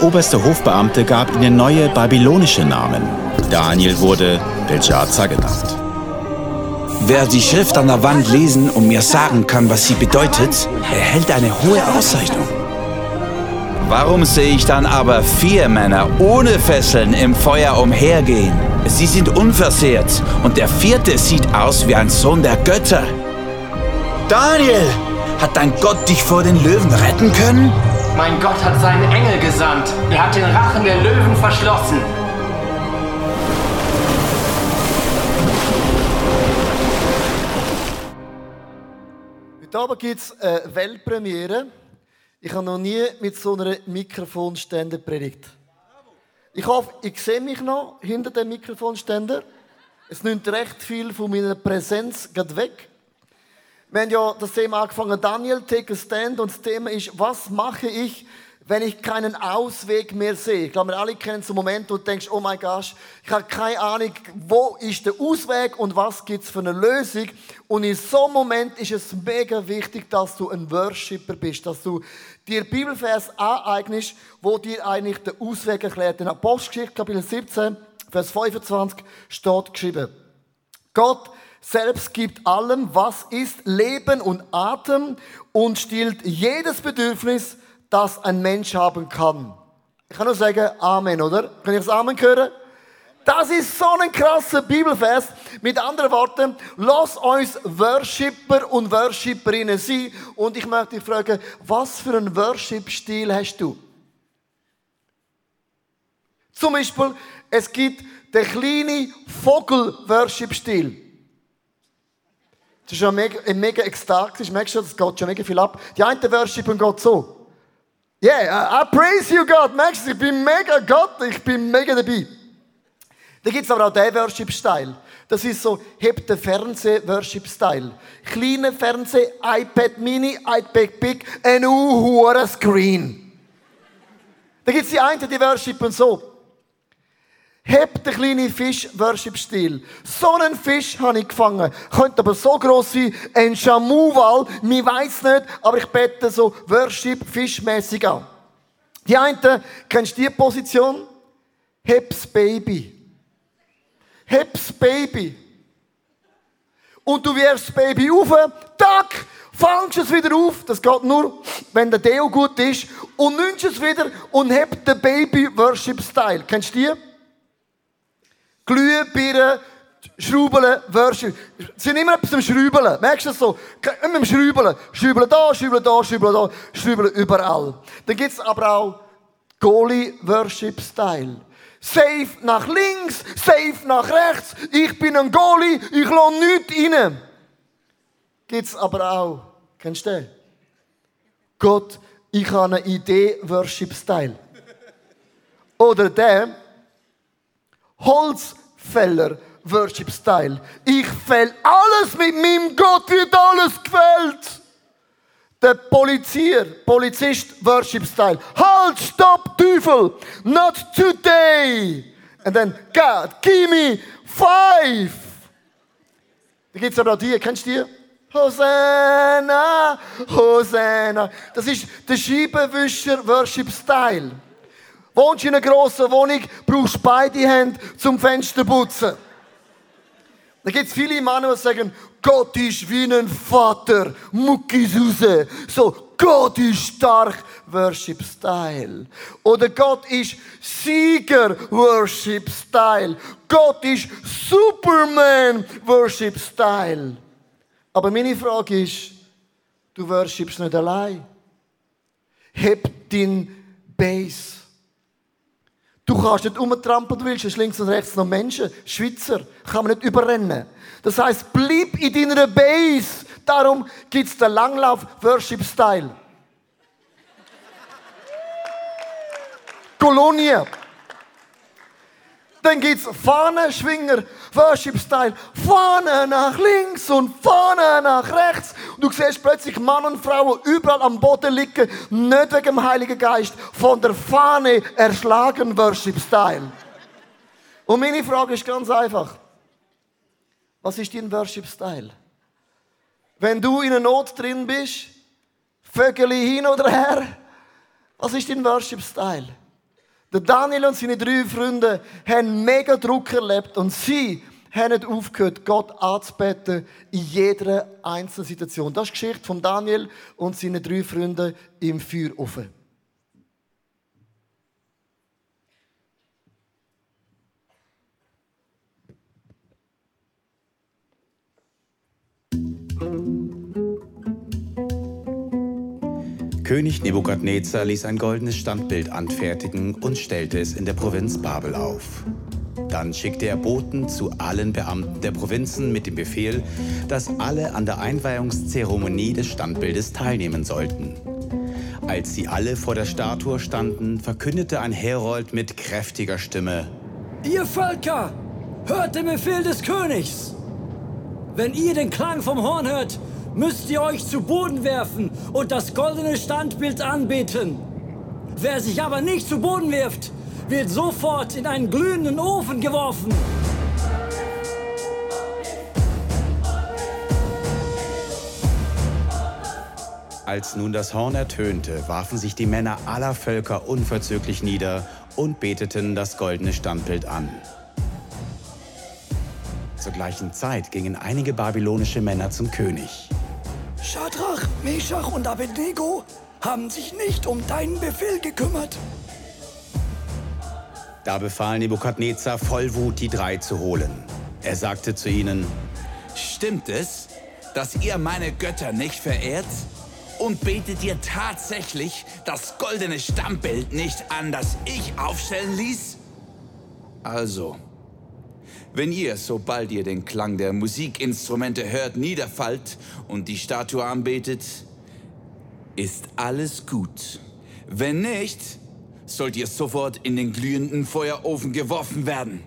Der oberste Hofbeamte gab ihnen neue babylonische Namen. Daniel wurde Belshazzar genannt. Wer die Schrift an der Wand lesen und mir sagen kann, was sie bedeutet, erhält eine hohe Auszeichnung. Warum sehe ich dann aber vier Männer ohne Fesseln im Feuer umhergehen? Sie sind unversehrt und der vierte sieht aus wie ein Sohn der Götter. Daniel, hat dein Gott dich vor den Löwen retten können? Mein Gott hat seinen Engel gesandt. Er hat den Rachen der Löwen verschlossen. Heute Abend gibt es eine Weltpremiere. Ich habe noch nie mit so einer Mikrofonständer predigt. Ich hoffe, ich sehe mich noch hinter dem Mikrofonständer. Es nimmt recht viel von meiner Präsenz weg. Haben ja das Thema angefangen, Daniel, take a stand. Und das Thema ist, was mache ich, wenn ich keinen Ausweg mehr sehe. Ich glaube, wir alle kennen so Momente, wo du denkst, oh mein Gott, ich habe keine Ahnung, wo ist der Ausweg und was gibt es für eine Lösung. Und in so einem Moment ist es mega wichtig, dass du ein Worshipper bist, dass du dir Bibelvers aneignest, wo dir eigentlich den Ausweg erklärt. In Apostelgeschichte, Kapitel 17, Vers 25 steht geschrieben, Gott selbst gibt allem, was ist, Leben und Atem und stillt jedes Bedürfnis, das ein Mensch haben kann. Ich kann nur sagen Amen, oder? Kann ich das Amen hören? Das ist so ein krasser Bibelvers. Mit anderen Worten, lass uns Worshipper und Worshipperinnen sein. Und ich möchte dich fragen, was für einen Worship-Stil hast du? Zum Beispiel, es gibt den kleinen Vogel-Worship-Stil. Das ist schon mega, mega ekstatisch. Merkst du, das geht schon mega viel ab. Die einen worshipen Gott so. Yeah, I praise you, God. Merkst du, ich bin mega Gott, ich bin mega dabei. Da gibt es aber auch den Worship-Style. Das ist so, hebt den Fernseh-Worship-Style. Kleiner Fernseh, iPad Mini, iPad Big, ein hoher Screen. Da gibt es die einen, die worshipen so. Hebt den kleinen Fisch Worship-Stil. So einen Fisch habe ich gefangen. Könnte aber so groß sein, ein Schamuwal, mir weiß nicht, aber ich bete so Worship-Fischmäßig an. Die einen, kennst du die Position? Heb's Baby. Heb's Baby. Und du wirfst das Baby auf, tack, fangst es wieder auf. Das geht nur, wenn der Deo gut ist. Und nimmst es wieder und hebt den Baby-Worship-Style. Kennst du die? Glühbirnen, Schrauben, Worship. Sie sind immer etwas am Schrauben. Merkst du das so? Immer am Schrauben. Schrauben da, Schrauben da, Schrauben da, Schrauben überall. Dann gibt es aber auch Goalie-Worship-Style. Safe nach links, safe nach rechts. Ich bin ein Goalie, ich lasse nichts rein. Gibt es aber auch, kennst du den? Gott, ich habe eine Idee, Worship-Style. Oder der Holzfäller, Worship Style. Ich fäll alles mit meinem Gott, wird alles gefällt. Der Polizier, Polizist, Worship Style. Halt, stopp, Teufel! Not today! And then, God, give me five! Da gibt es aber auch die, kennst du die? Hosanna, Hosanna. Das ist der Scheibenwischer Worship Style. Wohnst du in einer grossen Wohnung, brauchst du beide Hände zum Fenster putzen. Da gibt es viele Männer, die sagen, Gott ist wie ein Vater, Muckis raus. So, Gott ist stark, Worship Style. Oder Gott ist Sieger, Worship Style. Gott ist Superman, Worship Style. Aber meine Frage ist, du worshipst nicht allein. Heb dein Base. Du kannst nicht umtrampeln, du willst, es links und rechts noch Menschen, Schweizer, kann man nicht überrennen. Das heißt, bleib in deiner Base. Darum gibt es den Langlauf-Worship-Style. Kolonie. Dann gibt es Worship-Style. Fahne nach links und Fahne nach rechts. Und du siehst plötzlich Mann und Frauen überall am Boden liegen, nicht wegen dem Heiligen Geist, von der Fahne erschlagen, Worship-Style. Und meine Frage ist ganz einfach. Was ist dein Worship-Style? Wenn du in einer Not drin bist, Vögel hin oder her, was ist dein Worship-Style? Der Daniel und seine drei Freunde haben mega Druck erlebt und sie haben nicht aufgehört, Gott anzubeten in jeder einzelnen Situation. Das ist die Geschichte von Daniel und seinen drei Freunden im Feuerofen. König Nebukadnezar ließ ein goldenes Standbild anfertigen und stellte es in der Provinz Babel auf. Dann schickte er Boten zu allen Beamten der Provinzen mit dem Befehl, dass alle an der Einweihungszeremonie des Standbildes teilnehmen sollten. Als sie alle vor der Statue standen, verkündete ein Herold mit kräftiger Stimme: Ihr Völker, hört den Befehl des Königs! Wenn ihr den Klang vom Horn hört, müsst ihr euch zu Boden werfen und das goldene Standbild anbeten. Wer sich aber nicht zu Boden wirft, wird sofort in einen glühenden Ofen geworfen. Als nun das Horn ertönte, warfen sich die Männer aller Völker unverzüglich nieder und beteten das goldene Standbild an. Zur gleichen Zeit gingen einige babylonische Männer zum König. Schadrach, Meshach und Abednego haben sich nicht um deinen Befehl gekümmert. Da befahl Nebukadnezar voll Wut, die drei zu holen. Er sagte zu ihnen, Stimmt es, dass ihr meine Götter nicht verehrt? Und betet ihr tatsächlich das goldene Stammbild nicht an, das ich aufstellen ließ? Also, wenn ihr, sobald ihr den Klang der Musikinstrumente hört, niederfallt und die Statue anbetet, ist alles gut. Wenn nicht, sollt ihr sofort in den glühenden Feuerofen geworfen werden.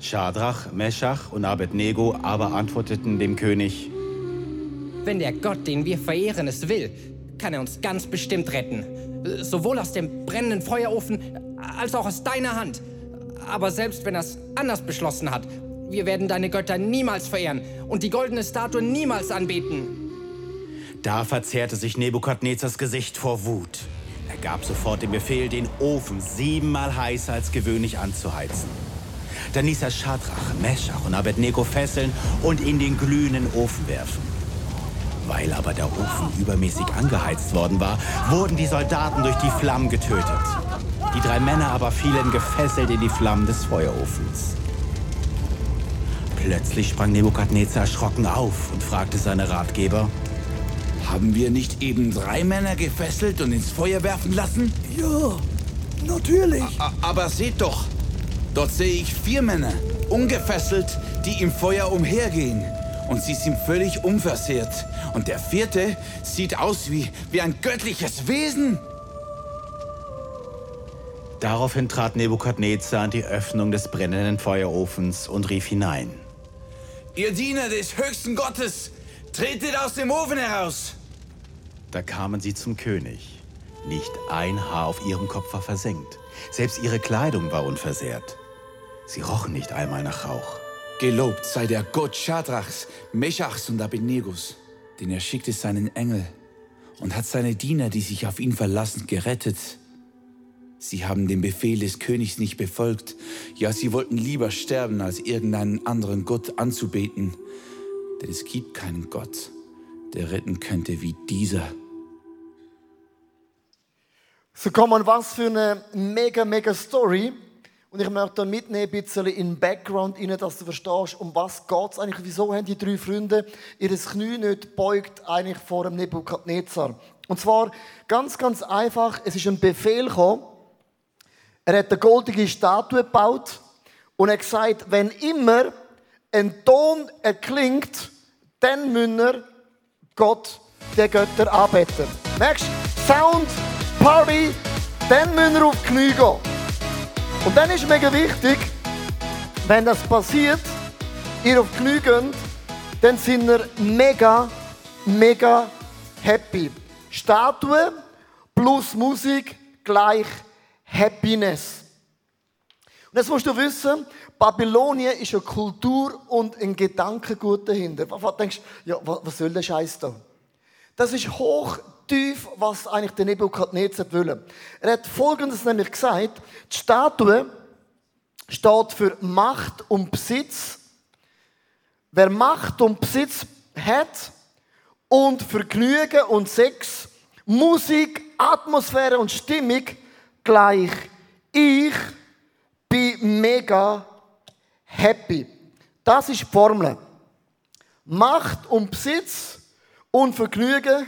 Schadrach, Meschach und Abednego aber antworteten dem König, Wenn der Gott, den wir verehren, es will, kann er uns ganz bestimmt retten. Sowohl aus dem brennenden Feuerofen als auch aus deiner Hand. Aber selbst wenn er es anders beschlossen hat, wir werden deine Götter niemals verehren und die goldene Statue niemals anbeten. Da verzerrte sich Nebukadnezars Gesicht vor Wut. Er gab sofort den Befehl, den Ofen siebenmal heißer als gewöhnlich anzuheizen. Dann ließ er Schadrach, Meschach und Abednego fesseln und in den glühenden Ofen werfen. Weil aber der Ofen übermäßig angeheizt worden war, wurden die Soldaten durch die Flammen getötet. Die drei Männer aber fielen gefesselt in die Flammen des Feuerofens. Plötzlich sprang Nebukadnezar erschrocken auf und fragte seine Ratgeber, Haben wir nicht eben drei Männer gefesselt und ins Feuer werfen lassen? Ja, natürlich. A aber seht doch, dort sehe ich vier Männer, ungefesselt, die im Feuer umhergehen. Und sie sind völlig unversehrt. Und der vierte sieht aus wie, wie ein göttliches Wesen. Daraufhin trat Nebukadnezar an die Öffnung des brennenden Feuerofens und rief hinein. Ihr Diener des höchsten Gottes, tretet aus dem Ofen heraus. Da kamen sie zum König. Nicht ein Haar auf ihrem Kopf war versenkt. Selbst ihre Kleidung war unversehrt. Sie rochen nicht einmal nach Rauch. Gelobt sei der Gott Schadrachs, Meschachs und Abednegus, denn er schickte seinen Engel und hat seine Diener, die sich auf ihn verlassen, gerettet. Sie haben den Befehl des Königs nicht befolgt. Ja, sie wollten lieber sterben, als irgendeinen anderen Gott anzubeten. Denn es gibt keinen Gott, der retten könnte wie dieser. So kann man was für eine mega, mega Story. Und ich möchte mitnehmen, ein bisschen in den Background dass du verstehst, um was geht es eigentlich. Wieso haben die drei Freunde ihr Knie nicht beugt eigentlich vor dem Nebukadnezar? Und zwar ganz, ganz einfach. Es ist ein Befehl gekommen. Er hat eine goldige Statue gebaut und er gesagt, wenn immer ein Ton erklingt, dann müssen wir Gott, der Götter, anbeten. Merkst du? Sound, Party, dann müssen wir auf die Knie gehen. Und dann ist mega wichtig, wenn das passiert, ihr auf die Knie geht, dann sind wir mega, mega happy. Statue plus Musik gleich Happiness. Und jetzt musst du wissen, Babylonien ist eine Kultur und ein Gedankengut dahinter. Was denkst du, ja, was soll der Scheiß da? Das ist hoch tief, was eigentlich der Nebukadnezar will. Er hat Folgendes nämlich gesagt. Die Statue steht für Macht und Besitz. Wer Macht und Besitz hat und Vergnügen und Sex, Musik, Atmosphäre und Stimmung gleich. Ich bin mega happy. Das ist die Formel. Macht und Besitz und Vergnügen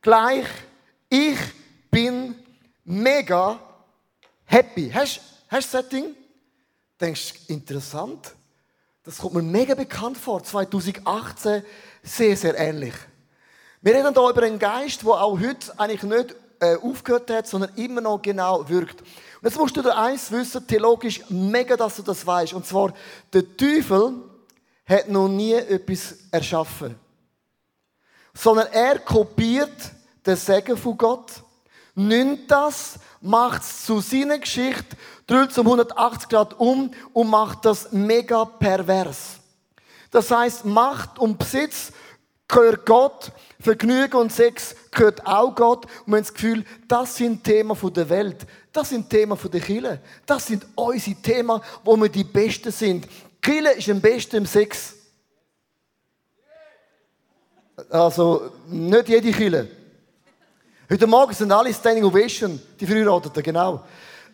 gleich. Ich bin mega happy. Hast du das Setting? Denkst interessant? Das kommt mir mega bekannt vor. 2018 sehr, sehr ähnlich. Wir reden hier über einen Geist, der auch heute eigentlich nicht äh, aufgehört hat, sondern immer noch genau wirkt. Und jetzt musst du dir eins wissen, theologisch mega, dass du das weißt. Und zwar, der Teufel hat noch nie etwas erschaffen. Sondern er kopiert den Segen von Gott, nimmt das, macht es zu seiner Geschichte, dreht es um 180 Grad um und macht das mega pervers. Das heißt, Macht und Besitz gehört Gott, Vergnügen und Sex gehört auch Gott. Und wir haben das Gefühl, das sind Themen der Welt. Das sind Themen der Kirche. Das sind unsere Themen, wo wir die Besten sind. Kille ist am besten im Sex. Also, nicht jede Kille. Heute Morgen sind alle Standing Ovation, die Verheirateten, genau.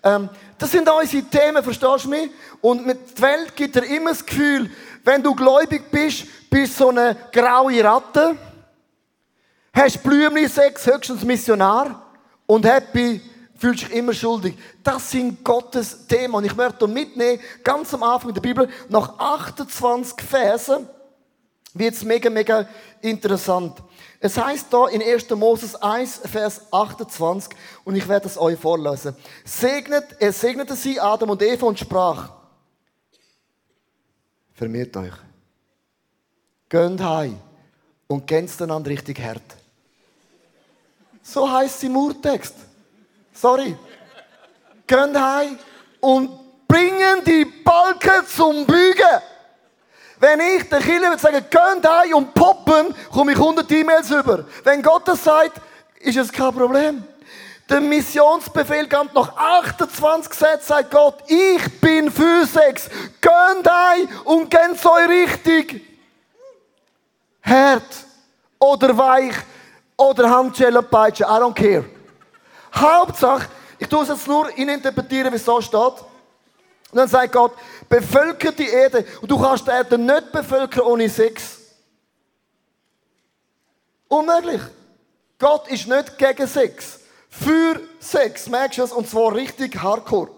Ähm, das sind unsere Themen, verstehst du mich? Und mit der Welt gibt dir immer das Gefühl, wenn du gläubig bist, bist so eine graue Ratte, hast Blümli-Sex, höchstens Missionar und happy, fühlst dich immer schuldig. Das sind Gottes Themen. Und ich möchte mitnehmen, ganz am Anfang der Bibel, nach 28 Versen, wird es mega, mega interessant. Es heißt da in 1. Moses 1, Vers 28, und ich werde es euch vorlesen. Segnet, er segnete sie, Adam und Eva, und sprach, vermehrt euch. Gönnt heim und kennst einander richtig hart. So heißt es im Urtext. Sorry. Gönnt heim und bringen die Balken zum Bügen. Wenn ich Killer würde sagen, gönnt heim und poppen, komme ich 100 E-Mails über. Wenn Gott das sagt, ist es kein Problem. Der Missionsbefehl kommt nach 28 Sätzen, sagt Gott, ich bin Sex. Gönnt ein und gönnt euch richtig. Hart oder weich oder Handschellen peitschen, I don't care. Hauptsache, ich tue es jetzt nur interpretieren, wie es so steht. Und dann sagt Gott, bevölkert die Erde. Und du kannst die Erde nicht bevölkern ohne Sex. Unmöglich. Gott ist nicht gegen Sex. Für Sex. Merkst du das? Und zwar richtig hardcore.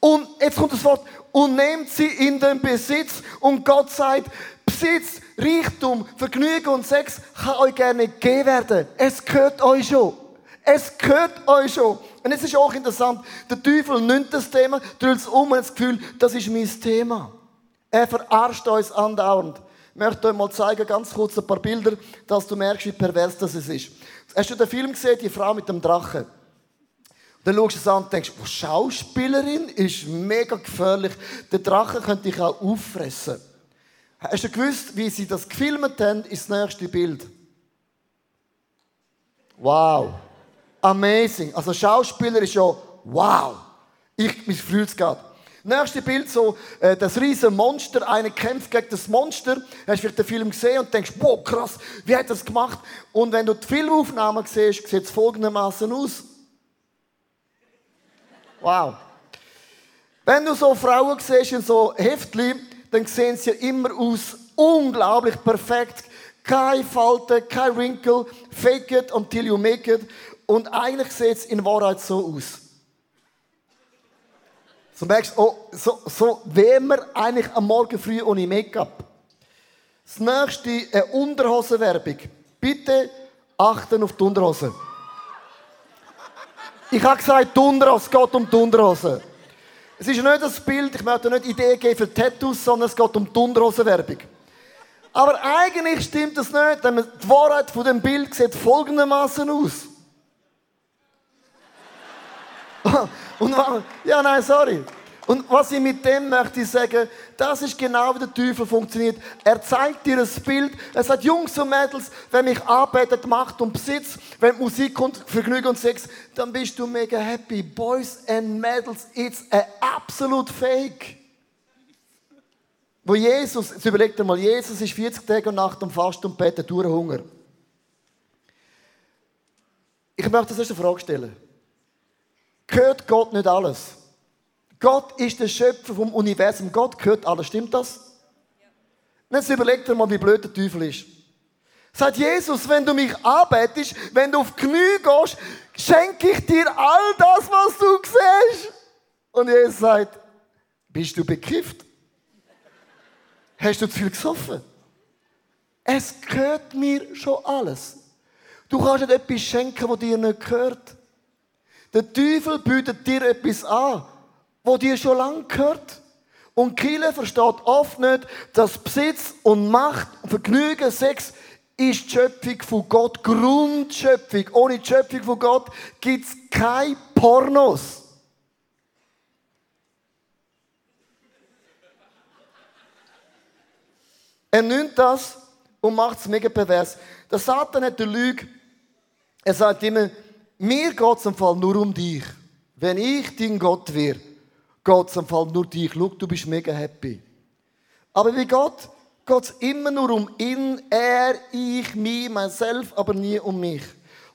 Und jetzt kommt das Wort, und nehmt sie in den Besitz. Und Gott sagt, Besitz, Reichtum, Vergnügen und Sex kann euch gerne gegeben werden. Es gehört euch schon. Es gehört euch schon. Und es ist auch interessant, der Teufel nimmt das Thema, dreht es um und hat das Gefühl, das ist mein Thema. Er verarscht uns andauernd. Ich möchte euch mal zeigen, ganz kurz ein paar Bilder, dass du merkst, wie pervers das ist. Hast du den Film gesehen, die Frau mit dem Drachen? Dann schaust du es an und denkst, oh, Schauspielerin ist mega gefährlich. Der Drache könnte dich auch auffressen. Hast du gewusst, wie sie das gefilmt haben, ist das nächste Bild? Wow. Amazing. Also Schauspieler ist ja wow. Ich, mich fühlt es gerade. Nächste Bild, so, äh, das riesen Monster, einer kämpft gegen das Monster. Hast du vielleicht den Film gesehen und denkst, boah, krass, wie hat er das gemacht? Und wenn du die Filmaufnahmen siehst, sieht es folgendermaßen aus. Wow. Wenn du so Frauen siehst in so Heftli, dann sehen sie immer aus unglaublich perfekt. Keine Falte, kein Wrinkle. Fake it until you make it. Und eigentlich sieht es in Wahrheit so aus. So merkst oh, so, so wären wir eigentlich am Morgen früh ohne Make-up. Das nächste, eine Unterhosenwerbung. Bitte achten auf die Unterhose. Ich habe gesagt, die Unterhose, es geht um die Unterhose. Es ist nicht das Bild, ich möchte nicht Ideen geben für Tattoos, sondern es geht um die Unterhosenwerbung. Aber eigentlich stimmt das nicht, denn die Wahrheit von dem Bild sieht folgendermaßen aus. Und ja, nein, sorry. Und was ich mit dem möchte sagen, das ist genau wie der Teufel funktioniert. Er zeigt dir ein Bild. Er sagt, Jungs und Mädels, wenn mich arbeitet, Macht und Besitz, wenn Musik kommt, Vergnügen und Sex, dann bist du mega happy. Boys and Mädels, it's a absolute fake. Wo Jesus, jetzt überlegt dir mal, Jesus ist 40 Tage und Nacht am Fasten und betet durch Hunger. Ich möchte das erste Frage stellen. Gehört Gott nicht alles? Gott ist der Schöpfer vom Universum. Gott gehört alles. Stimmt das? Ja. Jetzt überleg dir mal, wie blöd der Teufel ist. Sagt Jesus, wenn du mich arbeitest, wenn du auf die Knie gehst, schenke ich dir all das, was du siehst. Und Jesus sagt, bist du bekifft? Hast du zu viel gesoffen? Es gehört mir schon alles. Du kannst nicht etwas schenken, was dir nicht gehört. Der Teufel bietet dir etwas an, wo dir schon lange gehört. Und Kille versteht oft nicht, dass Besitz und Macht und Vergnügen, Sex ist die Schöpfung von Gott, Grundschöpfung. Ohne die Schöpfung von Gott gibt es keine Pornos. Er nimmt das und macht es mega pervers. Der Satan hat die Lüge. Er sagt immer, mir geht es im Fall nur um dich. Wenn ich dein Gott wäre, geht es im Fall nur dich. Schau, du bist mega happy. Aber wie Gott geht es immer nur um ihn, er, ich, mich, myself, aber nie um mich.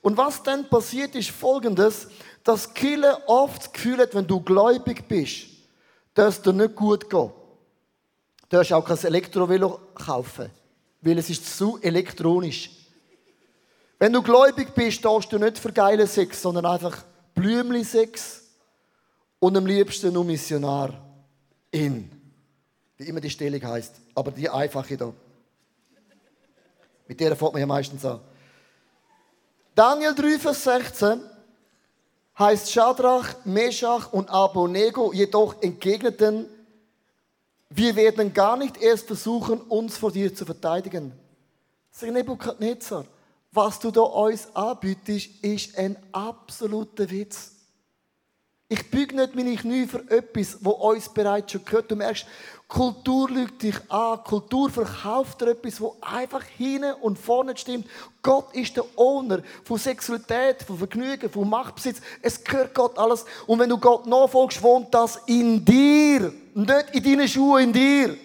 Und was dann passiert, ist folgendes, dass Kille oft das Gefühl hat, wenn du gläubig bist, dass es dir nicht gut geht. Du darfst auch kein Elektrovelo kaufen, weil es ist zu elektronisch. Wenn du gläubig bist, darfst du nicht für geile Sex, sondern einfach Blümli-Sex und am liebsten nur Missionar in. Wie immer die Stellung heißt, aber die einfache da. Mit der fängt man ja meistens an. Daniel 3, Vers 16 heißt Shadrach, Meshach und Abonego jedoch entgegneten, wir werden gar nicht erst versuchen, uns vor dir zu verteidigen. Sag Nebukadnezar, was du da uns anbietest, ist ein absoluter Witz. Ich büge nicht meine Knie für etwas, wo uns bereits schon gehört. Du merkst, Kultur lügt dich an. Kultur verkauft dir etwas, wo einfach hinten und vorne stimmt. Gott ist der Owner von Sexualität, von Vergnügen, von Machtbesitz. Es gehört Gott alles. Und wenn du Gott nachfolgst, wohnt das in dir. Nicht in deinen Schuhen, in dir.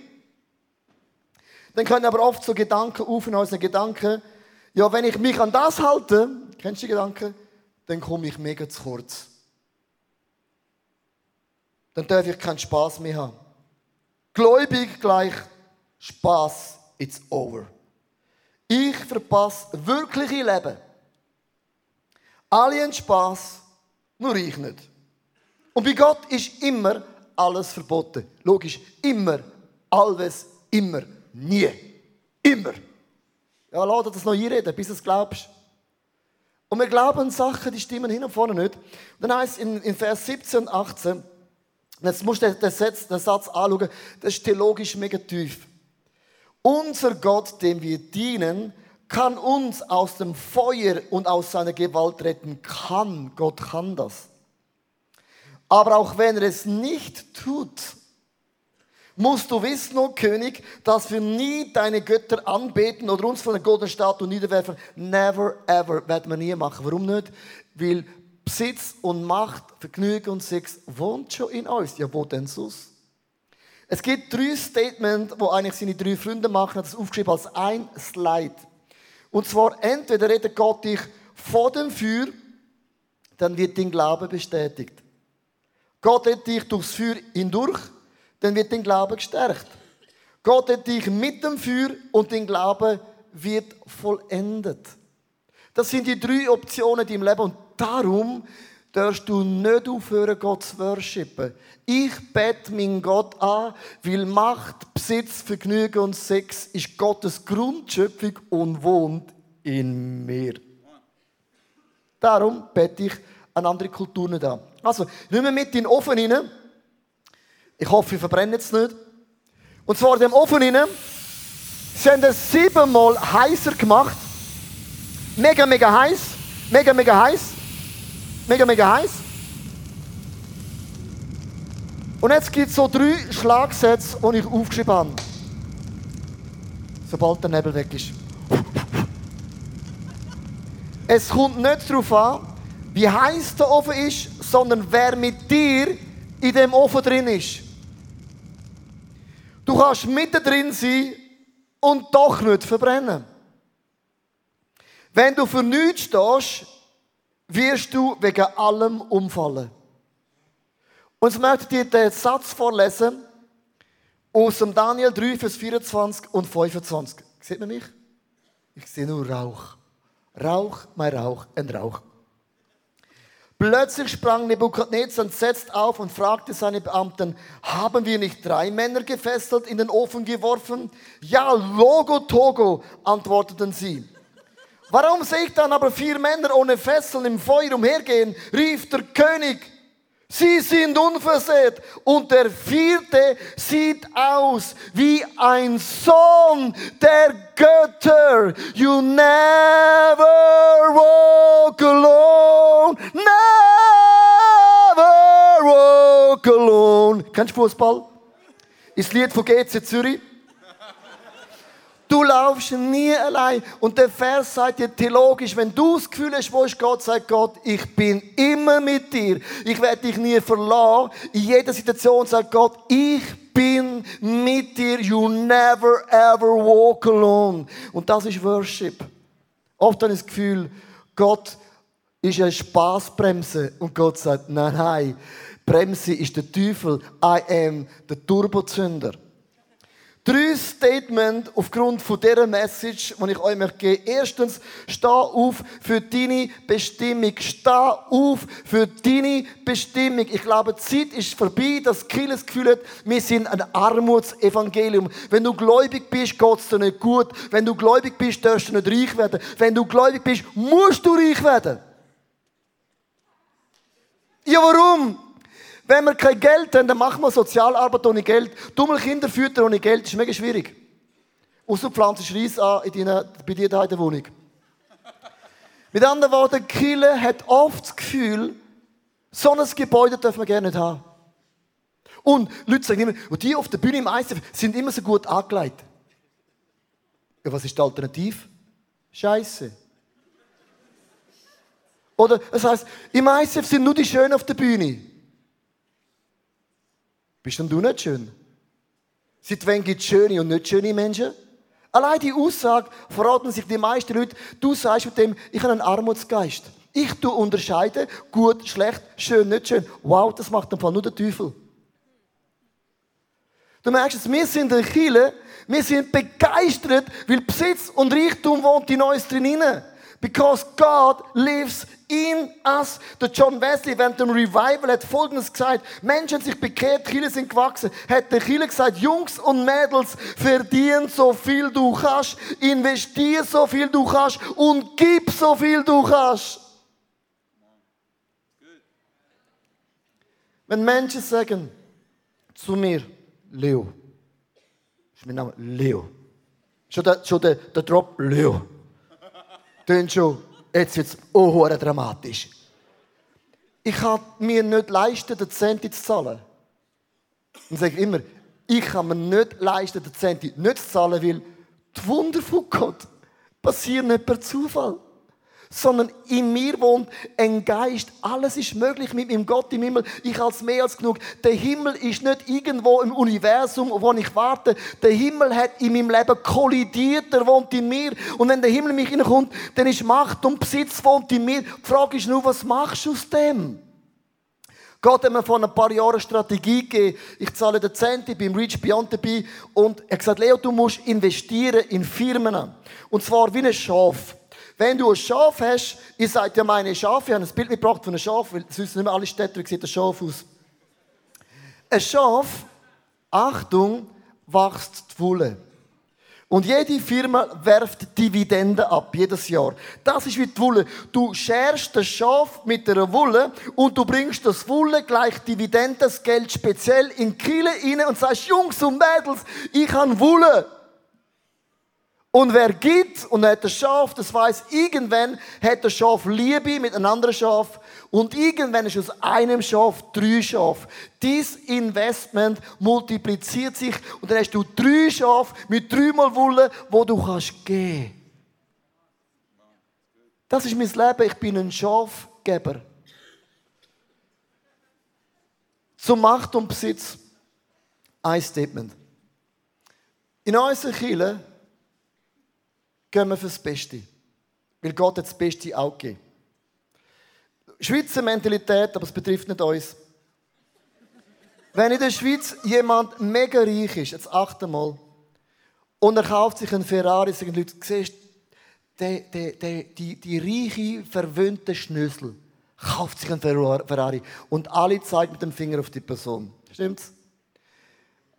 Dann können aber oft so Gedanken auf in unseren Gedanken. Ja, wenn ich mich an das halte, kennst du die Gedanken? Dann komme ich mega zu kurz dann darf ich keinen Spaß mehr haben. Gläubig gleich Spaß, it's over. Ich verpasse wirkliche Leben. Alle haben Spaß, nur ich nicht. Und bei Gott ist immer alles verboten. Logisch, immer, alles, immer, nie, immer. Ja, lass das noch einreden, bis du es glaubst. Und wir glauben Sachen, die stimmen hin und vorne nicht. Dann heißt es in, in Vers 17 und 18, Jetzt musst du den Satz, den Satz anschauen, das ist theologisch mega tief. Unser Gott, dem wir dienen, kann uns aus dem Feuer und aus seiner Gewalt retten. Kann, Gott kann das. Aber auch wenn er es nicht tut, musst du wissen, o oh König, dass wir nie deine Götter anbeten oder uns von der goldenen Statue niederwerfen. Never ever werden wir nie machen. Warum nicht? Weil Besitz und Macht, Vergnügen und Sex wohnt schon in uns. Ja, wo denn sonst? Es gibt drei Statements, wo eigentlich seine drei Freunde machen, das aufgeschrieben als ein Slide. Und zwar entweder redet Gott dich vor dem Feuer, dann wird dein Glaube bestätigt. Gott redet dich durchs Feuer hindurch, dann wird dein Glaube gestärkt. Gott redet dich mit dem Feuer und dein Glaube wird vollendet. Das sind die drei Optionen, die im Leben und darum darfst du nicht aufhören, Gott zu worshipen. Ich bete meinen Gott an, weil Macht, Besitz, Vergnügen und Sex ist Gottes Grundschöpfung und wohnt in mir. Darum bete ich eine andere Kultur nicht an. Also, nehmen wir mit in den Ofen rein. Ich hoffe, wir verbrennen es nicht. Und zwar in dem Ofen rein. Sie haben es siebenmal heißer gemacht. Mega, mega heiß. Mega, mega heiß. Mega, mega heiß. Und jetzt gibt es so drei Schlagsätze, die ich aufgeschrieben habe. Sobald der Nebel weg ist. Es kommt nicht darauf an, wie heiß der Ofen ist, sondern wer mit dir in dem Ofen drin ist. Du kannst mittendrin sein und doch nicht verbrennen. Wenn du für nichts stehst, wirst du wegen allem umfallen. Und ich möchte dir den Satz vorlesen aus dem Daniel 3, Vers 24 und 25. Sieht man mich? Ich sehe nur Rauch. Rauch, mein Rauch, ein Rauch. Plötzlich sprang Nebukadnezar entsetzt auf und fragte seine Beamten, haben wir nicht drei Männer gefesselt in den Ofen geworfen? Ja, Logo Togo, antworteten sie. Warum sehe ich dann aber vier Männer ohne Fesseln im Feuer umhergehen? rief der König. Sie sind unversehrt. Und der vierte sieht aus wie ein Sohn der Götter. You never walk alone. Never walk alone. Kennst du Fußball? Ist Lied von GC Zürich? Du laufst nie allein. Und der Vers sagt dir theologisch, wenn du das Gefühl hast, wo ist Gott, sagt Gott, ich bin immer mit dir. Ich werde dich nie verlassen. In jeder Situation sagt Gott, ich bin mit dir. You never ever walk alone. Und das ist Worship. Oft habe ich das Gefühl, Gott ist eine Spaßbremse. Und Gott sagt, nein, nein. Bremse ist der Teufel. I am der Turbozünder. Drei Statements aufgrund von dieser Message, die ich euch möchte geben. Erstens, steh auf für deine Bestimmung. Steh auf für deine Bestimmung. Ich glaube, die Zeit ist vorbei, dass Kiel das Gefühl hat, wir sind ein Armutsevangelium. Wenn du gläubig bist, geht es dir nicht gut. Wenn du gläubig bist, darfst du nicht reich werden. Wenn du gläubig bist, musst du reich werden. Ja, warum? Wenn wir kein Geld haben, dann machen wir Sozialarbeit ohne Geld. Dumme Kinder füttern ohne Geld, das ist mega schwierig. Außer du pflanzt Reis an in deiner, bei dir in der Wohnung. Mit anderen Worten, Kille hat oft das Gefühl, so ein Gebäude dürfen wir gerne nicht haben. Und Leute sagen immer, die auf der Bühne im ICF sind immer so gut angelegt. Ja, was ist die Alternative? Scheiße. Oder das heißt, im ICF sind nur die Schönen auf der Bühne. Bist denn du nicht schön? Seit wann gibt es schöne und nicht schöne Menschen? Allein die Aussage verraten sich die meisten Leute. Du sagst mit dem, ich habe einen Armutsgeist. Ich tu unterscheiden, gut, schlecht, schön, nicht schön. Wow, das macht im Fall nur der Teufel. Du merkst es, wir sind in Chile, wir sind begeistert, weil Besitz und Reichtum wohnt in uns drinnen. Because God lives in us. Der John Wesley während dem Revival hat Folgendes gesagt. Menschen sich bekehrt, Kinder sind gewachsen. Hat der Killer gesagt, Jungs und Mädels, verdien so viel du kannst, investier so viel du kannst und gib so viel du kannst. Wenn Menschen sagen zu mir, Leo, ist mein Name Leo. Schon der, schon der, der Drop Leo. Tönt schon, jetzt wird es oh, dramatisch. Ich kann mir nicht leisten, den Centi zu zahlen. Und sage immer, ich kann mir nicht leisten, den Centi nicht zu zahlen, weil die Wunder von Gott passieren nicht per Zufall sondern in mir wohnt ein Geist. Alles ist möglich mit meinem Gott im Himmel. Ich als mehr als genug. Der Himmel ist nicht irgendwo im Universum, wo ich warte. Der Himmel hat in meinem Leben kollidiert, er wohnt in mir. Und wenn der Himmel in mich hineinkommt, dann ist Macht und Besitz wohnt in mir. Die Frage ist nur, was machst du aus dem? Gott hat mir vor ein paar Jahren eine Strategie gegeben. Ich zahle den Cent, ich bin Reach Beyond dabei. Und er hat gesagt, Leo, du musst investieren in Firmen. Und zwar wie ein Schaf. Wenn du ein Schaf hast, ihr seid ja meine Schafe, ich habe ein Bild mitgebracht von einem Schaf, weil sonst nicht mehr alle Städte, sieht ein Schaf aus? Ein Schaf, Achtung, wächst die Wolle. Und jede Firma werft Dividenden ab, jedes Jahr. Das ist wie die Wolle. Du scherst das Schaf mit der Wolle und du bringst das Wolle gleich Dividenden, das Geld speziell in Kiele rein und sagst, Jungs und Mädels, ich habe Wolle. Und wer gibt und hat das Schaf, das weiß irgendwann hat das Schaf Liebe mit einem anderen Schaf Und irgendwann ist aus einem Schaf drei Schaf. Dies Investment multipliziert sich und dann hast du drei Schafe mit dreimal Wolle, wo du kannst geben. Das ist mein Leben. Ich bin ein Schafgeber. Zum Macht und Besitz ein Statement. In unserer Kirche gehen wir fürs Beste. Weil Gott hat das Beste auch gegeben. Schweizer Mentalität, aber es betrifft nicht uns. Wenn in der Schweiz jemand mega reich ist, jetzt achte mal, und er kauft sich einen Ferrari, sagen Leute, siehst der, der, der, die, die reiche, verwöhnte Schnösel kauft sich einen Ferrari und alle zeigen mit dem Finger auf die Person. Stimmt's?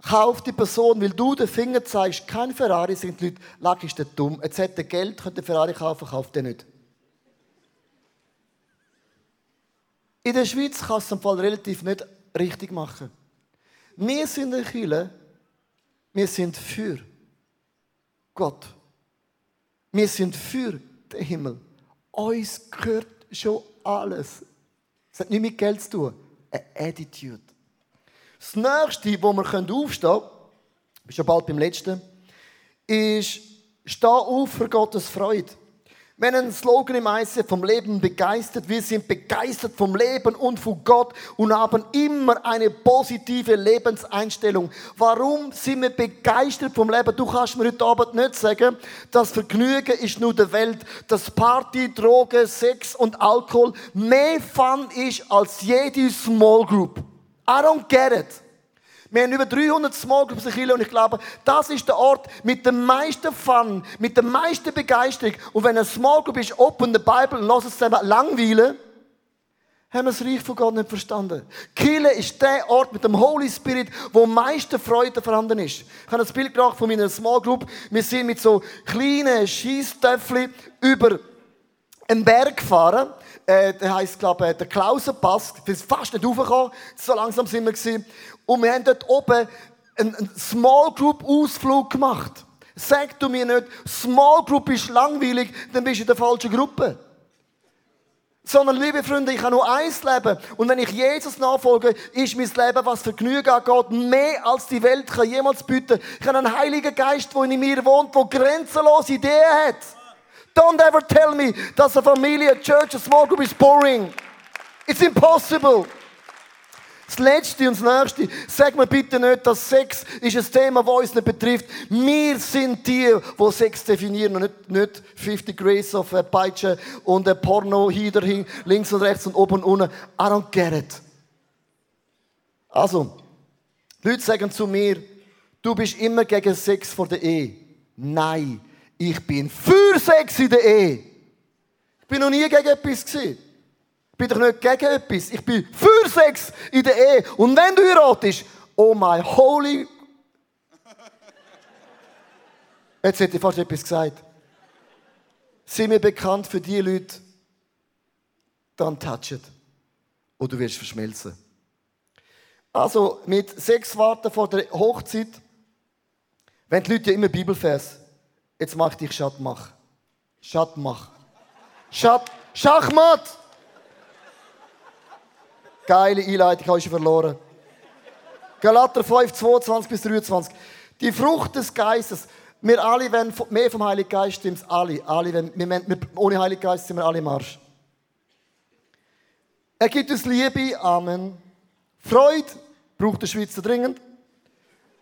Kauft die Person, weil du den Finger zeigst, kein Ferrari, sind die Leute, lag ist der dumm. Jetzt hat er Geld, könnte Ferrari kaufen, kauft er nicht. In der Schweiz kannst du es Fall relativ nicht richtig machen. Wir sind in Chile, wir sind für Gott. Wir sind für den Himmel. Uns gehört schon alles. Es hat nichts mit Geld zu tun. Eine Attitude. Das nächste, wo wir aufstehen können, ich schon bald beim letzten, ist, steh auf für Gottes Freude. Haben einen Slogan im ICF vom Leben begeistert. Wir sind begeistert vom Leben und von Gott und haben immer eine positive Lebenseinstellung. Warum sind wir begeistert vom Leben? Du kannst mir heute Abend nicht sagen, das Vergnügen ist nur der Welt, dass Party, Drogen, Sex und Alkohol mehr Fun ist als jede Small Group. I don't get it. Wir haben über 300 Small Groups in Chile und ich glaube, das ist der Ort mit dem meisten Fun, mit der meisten Begeisterung. Und wenn ein Small Group ist, open the Bible und lass es zusammen langweilen, haben wir das Reich von Gott nicht verstanden. Chile ist der Ort mit dem Holy Spirit, wo am meisten Freude vorhanden ist. Ich habe das Bild gemacht von meiner Small Group. Wir sind mit so kleinen Schießtöffeln über einen Berg gefahren. Äh, der heisst, glaube ich, der Klausenpass. Wir sind fast nicht raufgekommen. So langsam sind wir gewesen. Und wir haben dort oben einen Small Group Ausflug gemacht. Sag du mir nicht, Small Group ist langweilig, dann bist du in der falschen Gruppe. Sondern, liebe Freunde, ich habe nur eins Leben. Und wenn ich Jesus nachfolge, ist mein Leben, was Vergnügen angeht, mehr als die Welt kann jemals bieten. Ich habe einen Heiligen Geist, der in mir wohnt, der grenzenlose Ideen hat. Don't ever tell me, dass eine Familie, a Church, a Small Group is boring. It's impossible. Das Letzte und das Nächste, sag mir bitte nicht, dass Sex ist ein Thema, das uns nicht betrifft. Wir sind die, die Sex definieren und nicht, nicht 50 Grace of a Peitsche und ein Porno hier, links und rechts und oben und unten. I don't get it. Also, Leute sagen zu mir, du bist immer gegen Sex vor der Ehe. Nein, ich bin für Sex in der Ehe. Ich bin noch nie gegen etwas gewesen. Ich bin doch nicht gegen etwas. Ich bin für Sex in der Ehe. Und wenn du heiratest, oh my holy. Jetzt hätte ich fast etwas gesagt. Sind wir bekannt für die Leute, dann touchen. Oder du wirst verschmelzen. Also, mit Sex warten vor der Hochzeit, wenn die Leute ja immer Bibelvers, jetzt mach ich dich Schattmach. Schattmach. Schatt, Schachmatt! Geile Einleitung, habe ich verloren. Galater 5, 22 bis 23. Die Frucht des Geistes. Wir alle wollen mehr vom Heiligen Geist, stimmt alle. alle wenn, wir, wir, ohne Heiligen Geist sind wir alle im Arsch. Er gibt uns Liebe, Amen. Freude braucht der Schweizer dringend.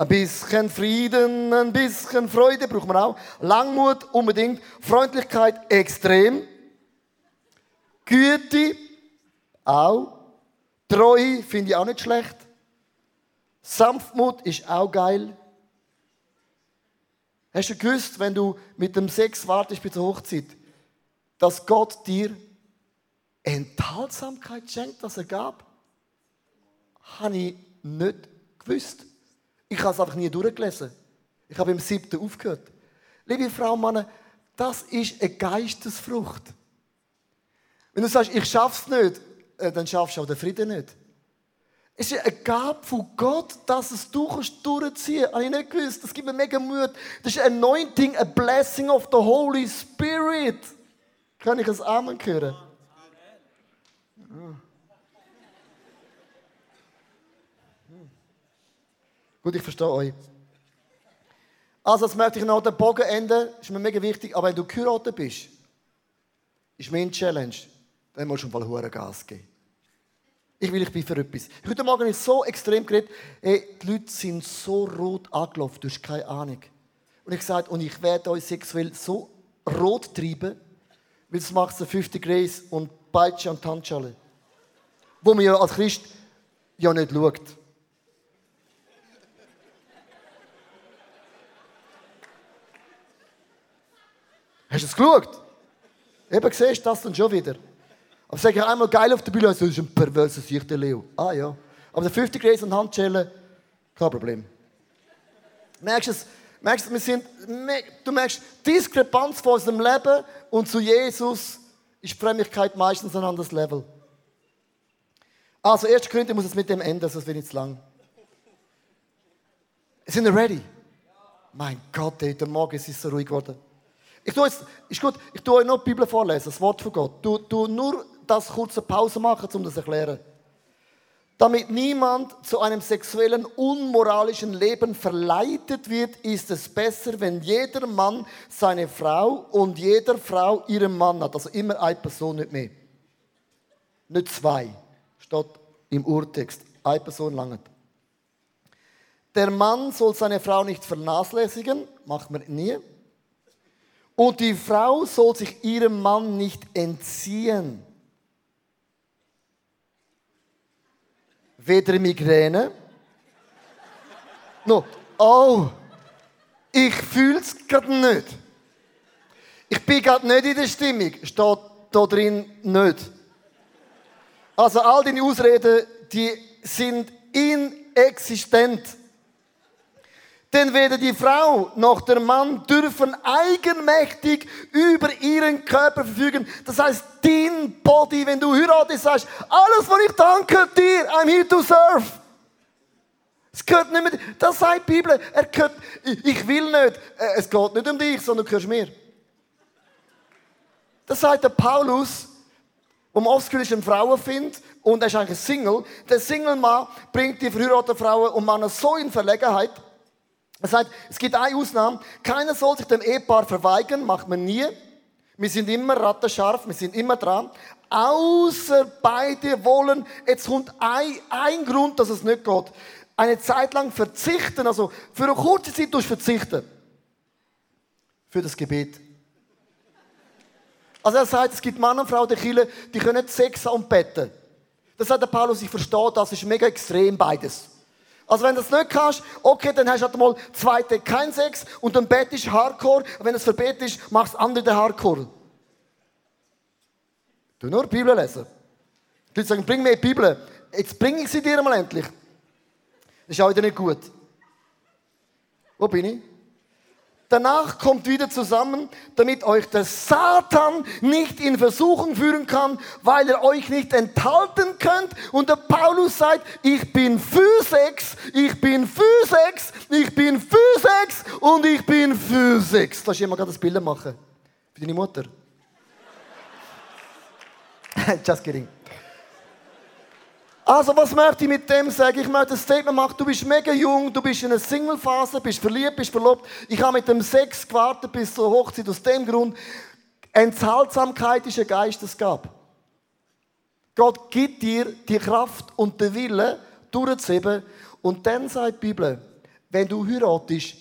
Ein bisschen Frieden, ein bisschen Freude braucht man auch. Langmut unbedingt. Freundlichkeit extrem. Güte auch. Treue finde ich auch nicht schlecht. Sanftmut ist auch geil. Hast du gewusst, wenn du mit dem Sex wartest bis zur Hochzeit, dass Gott dir Enthaltsamkeit schenkt, dass er gab? Habe ich nicht gewusst. Ich habe es einfach nie durchgelesen. Ich habe im siebten aufgehört. Liebe Frau und Männer, das ist eine Geistesfrucht. Wenn du sagst, ich schaff's nicht, äh, dann schaffst du auch den Frieden nicht. Es ist eine Gabe von Gott, dass es du kannst durchziehen kannst. Habe ich nicht gewusst. Das gibt mir mega Mut. Das ist ein Anointing, a blessing of the Holy Spirit. Kann ich es Amen hören? Gut, ich verstehe euch. Also, jetzt möchte ich noch den Bogen enden. Ist mir mega wichtig. Aber wenn du geheiratet bist, ist mein Challenge, dann musst du mal hohen Gas geben. Ich will, ich bin für etwas. Heute Morgen ist so extrem geredet, ey, die Leute sind so rot angelaufen, du hast keine Ahnung. Und ich gesagt, und ich werde euch sexuell so rot treiben, weil es macht so 50 Grace und Peitsche und Handschale. Wo man ja als Christ ja nicht schaut. Hast du es geschaut? Eben siehst du das dann schon wieder. Aber sage ich einmal geil auf der Bühne, also, das ist ein perverser Sicht, der Leo. Ah ja. Aber der 50 Grace und Handschellen, kein Problem. Merkst du es? Merkst du, wir sind, du merkst, Diskrepanz von unserem Leben und zu Jesus ist Frömmigkeit meistens ein anderes Level. Also, erst Korinther muss es mit dem enden, sonst wird zu lang. Sind wir ready? Mein Gott, der Morgen ist so ruhig geworden. Ich tue jetzt, ist gut, ich tue euch noch die Bibel vorlesen, das Wort von Gott. Du, du nur das kurze Pause machen, um das zu erklären. Damit niemand zu einem sexuellen, unmoralischen Leben verleitet wird, ist es besser, wenn jeder Mann seine Frau und jeder Frau ihren Mann hat. Also immer eine Person, nicht mehr. Nicht zwei. Steht im Urtext. Eine Person langt. Der Mann soll seine Frau nicht vernachlässigen, macht man nie. Und die Frau soll sich ihrem Mann nicht entziehen. Weder Migräne. No. Oh, ich fühle es gerade nicht. Ich bin gerade nicht in der Stimmung. Steht da drin nicht. Also all deine Ausreden, die sind inexistent. Denn weder die Frau noch der Mann dürfen eigenmächtig über ihren Körper verfügen. Das heißt, dein Body, wenn du heiratest, sagst, alles, was ich danke dir, I'm here to serve. Es gehört nicht mehr, das sagt die Bibel, er gehört, ich will nicht, äh, es geht nicht um dich, sondern du gehörst mir. Das sagt der Paulus, wo man oft eine Frau findet und er ist eigentlich ein Single. Der Single-Mann bringt die verheirateten Frauen und Männer so in Verlegenheit, er sagt, es gibt eine Ausnahme. Keiner soll sich dem Ehepaar verweigern, macht man nie. Wir sind immer rattenscharf, wir sind immer dran. Außer beide wollen, jetzt kommt ein, ein Grund, dass es nicht geht. Eine Zeit lang verzichten, also für eine kurze Zeit durch verzichten. Für das Gebet. Also er sagt, es gibt Mann und Frau der Kirche, die können Sex und betten. Das sagt der Paulus, ich verstehe, das ist mega extrem beides. Also wenn du das nicht kannst, okay, dann hast du halt mal zwei Tage kein Sex und dann Bett ist Hardcore. Und wenn es verbet ist, machst du andere Hardcore. Du nur die Bibel lesen. Die Leute sagen, bring mir die Bibel. Jetzt bringe ich sie dir mal endlich. Das ist auch wieder nicht gut. Wo bin ich? Danach kommt wieder zusammen, damit euch der Satan nicht in Versuchung führen kann, weil er euch nicht enthalten könnt. Und der Paulus sagt, ich bin für Sex, ich bin für Sex, ich bin für Sex und ich bin für Sex. Ich mal gerade das Bild machen. Für deine Mutter. Just kidding. Also, was möchte ich mit dem sagen? Ich möchte ein Statement machen. Du bist mega jung, du bist in einer Single-Phase, bist verliebt, bist verlobt. Ich habe mit dem Sex gewartet bis zur Hochzeit aus dem Grund. Enthaltsamkeit ist ein Geistesgab. Gott gibt dir die Kraft und den Willen, durchzuheben. Und dann sagt die Bibel, wenn du heiratest,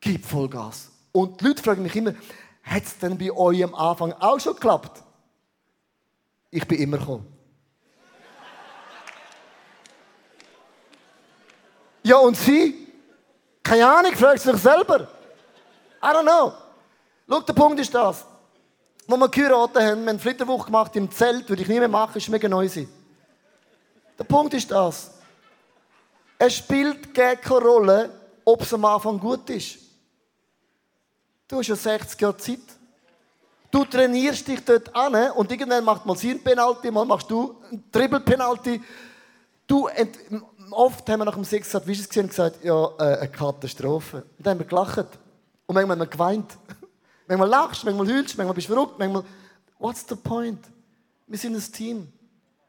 gib Vollgas. Und die Leute fragen mich immer, hat es denn bei euch am Anfang auch schon geklappt? Ich bin immer gekommen. Ja, und sie? Keine Ahnung, fragt sich selber. I don't know. Schau, der Punkt ist das. Wo wir geheiratet haben, wir haben Flitterwoche gemacht im Zelt, würde ich nie mehr machen, ist mega neu sein. Der Punkt ist das. Es spielt keine Rolle, ob es am Anfang gut ist. Du hast ja 60 Jahre Zeit. Du trainierst dich dort an und irgendwann macht mal sie ein Penalty, mal machst du ein Triple-Penalty. Du oft haben wir nach dem Sex gesagt, wie ist es gesehen, gesagt, ja, äh, eine Katastrophe. Und dann haben wir gelacht. Und manchmal haben wir geweint. manchmal lachst, manchmal heulst, manchmal bist du verrückt, manchmal, what's the point? Wir sind ein Team.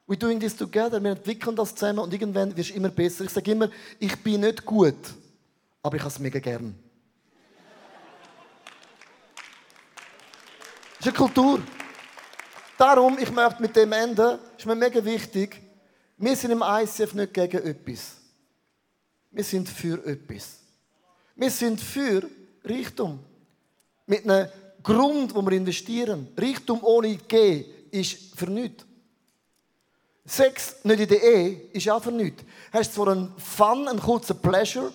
We're doing this together. Wir entwickeln das zusammen und irgendwann wirst du immer besser. Ich sage immer, ich bin nicht gut, aber ich habe es mega gern. Das ist eine Kultur. Darum, ich möchte mit dem enden, ist mir mega wichtig, wir sind im ICF nicht gegen etwas. Wir sind für etwas. Wir sind für Reichtum. Mit einem Grund, wo wir investieren. Reichtum ohne G ist für nichts. Sex nicht in der Ehe ist auch für nichts. Du hast zwar einen Fun, einen kurzen Pleasure,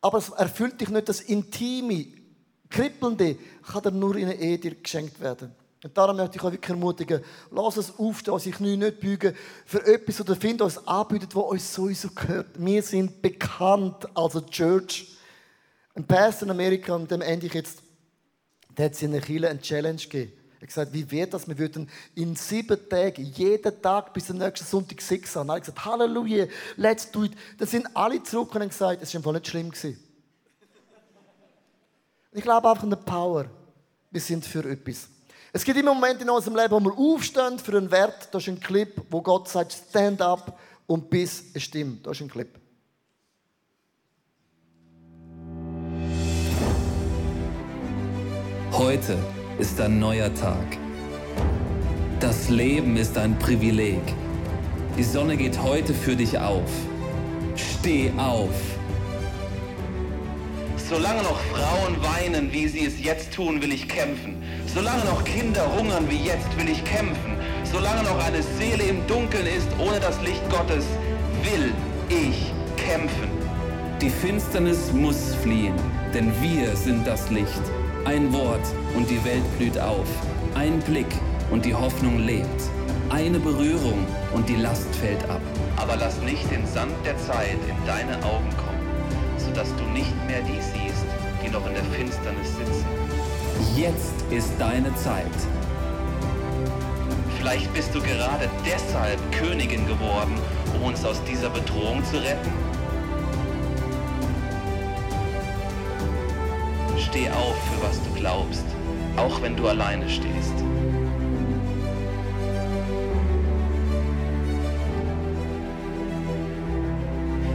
aber es erfüllt dich nicht das Intime, Kribbelnde, kann dir nur in der Ehe dir geschenkt werden. Und darum möchte ich euch wirklich ermutigen, lass es aufstehen, sich nicht beugen für etwas oder findet uns anbietet, was uns sowieso gehört. Wir sind bekannt als Church. Ein Pastor in Amerika, und dem ende ich jetzt, der hat in der Kirche eine Challenge gegeben. Er hat gesagt, wie wird das? Wir würden in sieben Tagen, jeden Tag bis zum nächsten Sonntag sechs haben. Er hat gesagt, Halleluja, let's do it. Dann sind alle zurück und haben gesagt, es war einfach nicht schlimm. Gewesen. Ich glaube einfach an die Power. Wir sind für etwas. Es gibt immer Momente in unserem Leben, wo wir aufstehen für einen Wert. Das ist ein Clip, wo Gott sagt, stand up und bis es stimmt. Das ist ein Clip. Heute ist ein neuer Tag. Das Leben ist ein Privileg. Die Sonne geht heute für dich auf. Steh auf. Solange noch Frauen weinen, wie sie es jetzt tun, will ich kämpfen. Solange noch Kinder hungern wie jetzt, will ich kämpfen. Solange noch eine Seele im Dunkeln ist, ohne das Licht Gottes, will ich kämpfen. Die Finsternis muss fliehen, denn wir sind das Licht. Ein Wort und die Welt blüht auf. Ein Blick und die Hoffnung lebt. Eine Berührung und die Last fällt ab. Aber lass nicht den Sand der Zeit in deine Augen kommen, sodass du nicht mehr die siehst, die noch in der Finsternis sitzen. Jetzt ist deine Zeit. Vielleicht bist du gerade deshalb Königin geworden, um uns aus dieser Bedrohung zu retten. Steh auf, für was du glaubst, auch wenn du alleine stehst.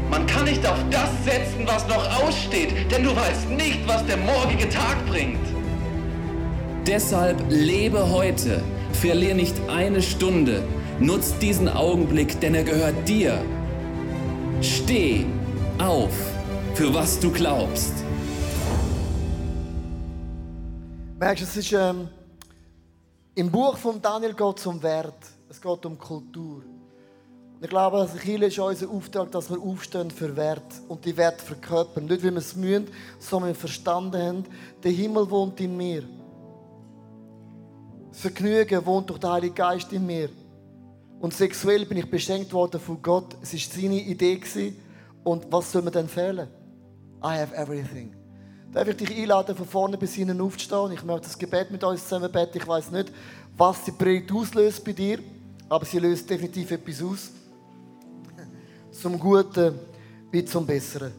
Man kann nicht auf das setzen, was noch aussteht, denn du weißt nicht, was der morgige Tag bringt. Deshalb lebe heute. Verlier nicht eine Stunde. Nutz diesen Augenblick, denn er gehört dir. Steh auf, für was du glaubst. Merkst du, es ist, ähm, im Buch von Daniel geht es um Wert. Es geht um Kultur. Ich glaube, als Kirche ist unser Auftrag, dass wir aufstehen für Wert und die Werte verkörpern. Nicht, weil wir es mühen, sondern wir verstanden haben, der Himmel wohnt in mir. Vergnügen wohnt durch den Heiligen Geist in mir. Und sexuell bin ich beschenkt worden von Gott. Es war seine Idee. Und was soll mir denn fehlen? I have everything. Darf ich dich einladen, von vorne bis hinten aufzustehen? Ich möchte das Gebet mit uns zusammen beten. Ich weiß nicht, was die Predigt auslöst bei dir, aber sie löst definitiv etwas aus. Zum Guten wie zum Besseren.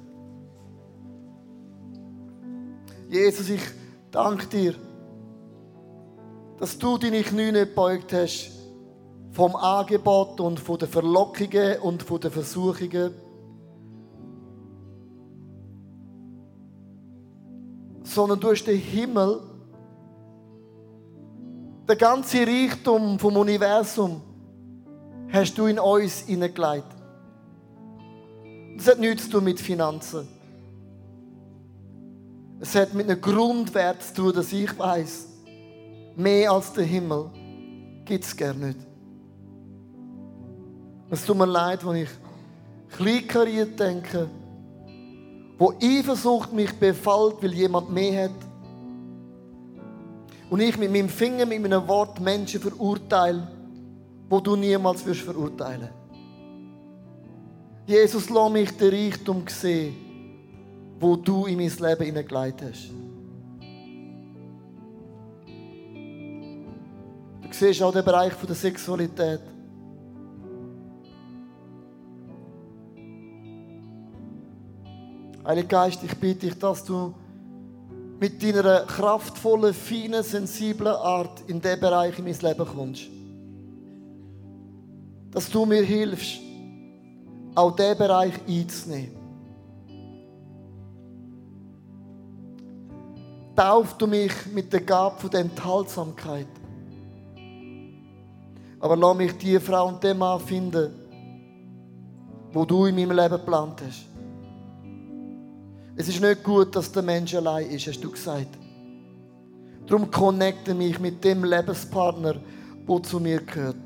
Jesus, ich danke dir, dass du deine Knie nicht beugt hast vom Angebot und von den Verlockungen und von den Versuchungen. Sondern du hast den Himmel, der ganze Reichtum vom Universum, hast du in uns hineingelegt. Das hat nichts zu tun mit Finanzen. Es hat mit einem Grundwert zu tun, dass ich weiß, mehr als der Himmel gibt es gar nicht. Es tut mir leid, wenn ich kleinkariert denke, wo Eifersucht mich befällt, weil jemand mehr hat. Und ich mit meinem Finger, mit meinem Wort Menschen verurteile, wo du niemals wirst verurteilen. Jesus, lass mich den Reichtum sehen, wo du in mein Leben hineingelegt hast. Siehst auch den Bereich der Sexualität. Heiliger Geist, ich bitte dich, dass du mit deiner kraftvollen, feinen, sensiblen Art in diesen Bereich in mein Leben kommst. dass du mir hilfst, auch diesen Bereich einzunehmen. Tauf du mich mit der Gabe der Enthaltsamkeit. Aber lass mich die Frau und den Mann finden, wo du in meinem Leben geplant hast. Es ist nicht gut, dass der Mensch allein ist, hast du gesagt. Darum connecte mich mit dem Lebenspartner, der zu mir gehört.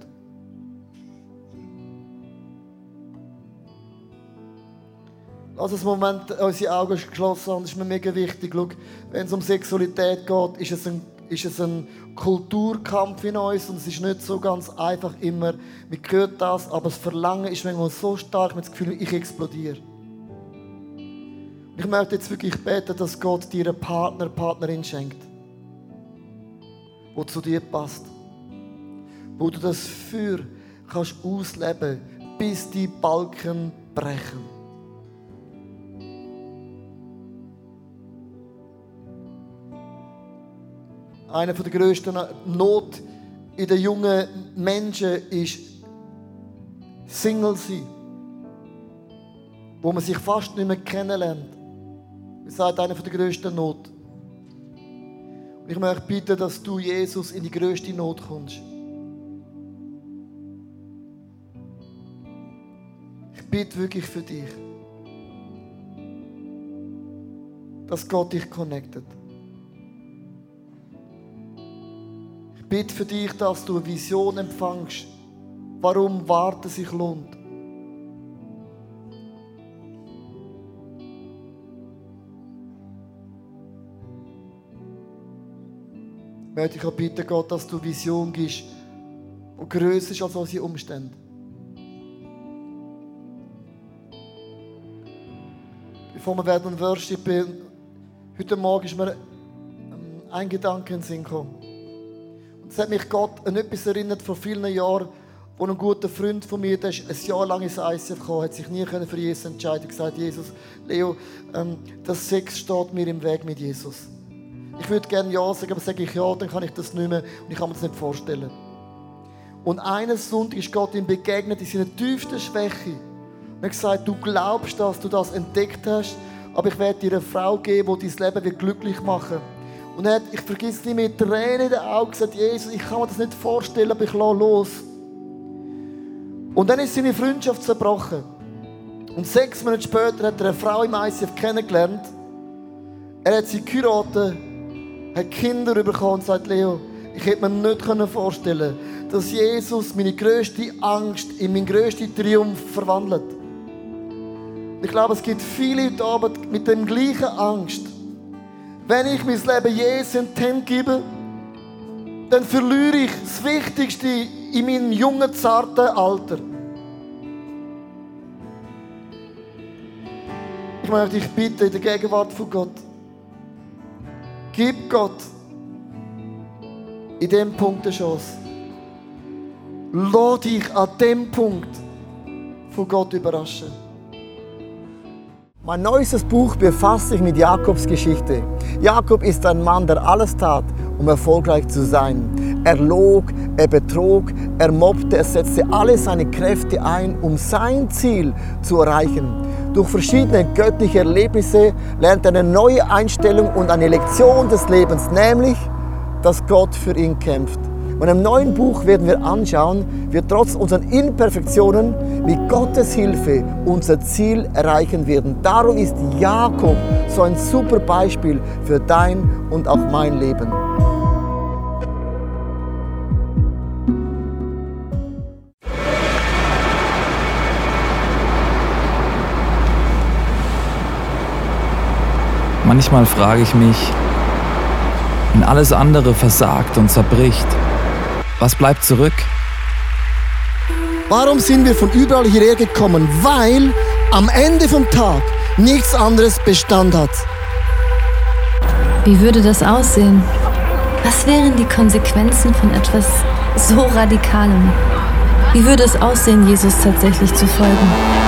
Lass uns Moment unsere Augen geschlossen haben, das ist mir mega wichtig. Schau, wenn es um Sexualität geht, ist es, ein, ist es ein Kulturkampf in uns und es ist nicht so ganz einfach immer. Man hört das, aber das Verlangen ist manchmal so stark, mit das Gefühl, ich explodiere. Ich möchte jetzt wirklich beten, dass Gott dir einen Partner, Partnerin schenkt, wo zu dir passt, wo du das Feuer kannst ausleben, bis die Balken brechen. Eine der grössten Not in den jungen Menschen ist Single sein. Wo man sich fast nicht mehr kennenlernt. Das ist eine der grössten Not. Und ich möchte bitten, dass du, Jesus, in die grösste Not kommst. Ich bitte wirklich für dich, dass Gott dich connectet. Bitte für dich, dass du eine Vision empfängst, warum Warten sich lohnt. Möchte ich auch bitten, Gott, dass du Vision gibst, die grösser ist als unsere Umstände. Bevor wir werden Worship, heute Morgen ist mir ein Gedanke in den Sinn gekommen. Es hat mich Gott an etwas erinnert vor vielen Jahren, wo ein guter Freund von mir, der ist ein Jahr lang ins ICF gekommen, hat sich nie für Jesus entscheiden gesagt, Jesus, Leo, ähm, das Sex steht mir im Weg mit Jesus. Ich würde gerne Ja sagen, aber sage ich Ja, dann kann ich das nicht mehr und ich kann mir das nicht vorstellen. Und eines Sonntag ist Gott ihm begegnet in seiner tiefsten Schwäche. Und er gesagt, du glaubst, dass du das entdeckt hast, aber ich werde dir eine Frau geben, die dein Leben glücklich machen wird. Und er hat, ich vergesse nicht mit Tränen in den Augen gesagt, Jesus, ich kann mir das nicht vorstellen, aber ich lasse los. Und dann ist seine Freundschaft zerbrochen. Und sechs Monate später hat er eine Frau im ICF kennengelernt. Er hat sie geheiratet, hat Kinder bekommen und sagt, Leo, ich hätte mir nicht vorstellen können, dass Jesus meine grösste Angst in meinen grössten Triumph verwandelt. Ich glaube, es gibt viele heute Abend mit dem gleichen Angst wenn ich mein Leben Jesus in die Hände gebe, dann verliere ich das Wichtigste in meinem jungen, zarten Alter. Ich möchte dich bitten, in der Gegenwart von Gott, gib Gott in dem Punkt eine Chance. Lass dich an dem Punkt von Gott überraschen. Mein neuestes Buch befasst sich mit Jakobs Geschichte. Jakob ist ein Mann, der alles tat, um erfolgreich zu sein. Er log, er betrog, er mobbte, er setzte alle seine Kräfte ein, um sein Ziel zu erreichen. Durch verschiedene göttliche Erlebnisse lernt er eine neue Einstellung und eine Lektion des Lebens, nämlich, dass Gott für ihn kämpft. Und im neuen Buch werden wir anschauen, wie trotz unseren Imperfektionen mit Gottes Hilfe unser Ziel erreichen werden. Darum ist Jakob so ein super Beispiel für dein und auch mein Leben. Manchmal frage ich mich, wenn alles andere versagt und zerbricht, was bleibt zurück? Warum sind wir von überall hierher gekommen? Weil am Ende vom Tag nichts anderes Bestand hat. Wie würde das aussehen? Was wären die Konsequenzen von etwas so Radikalem? Wie würde es aussehen, Jesus tatsächlich zu folgen?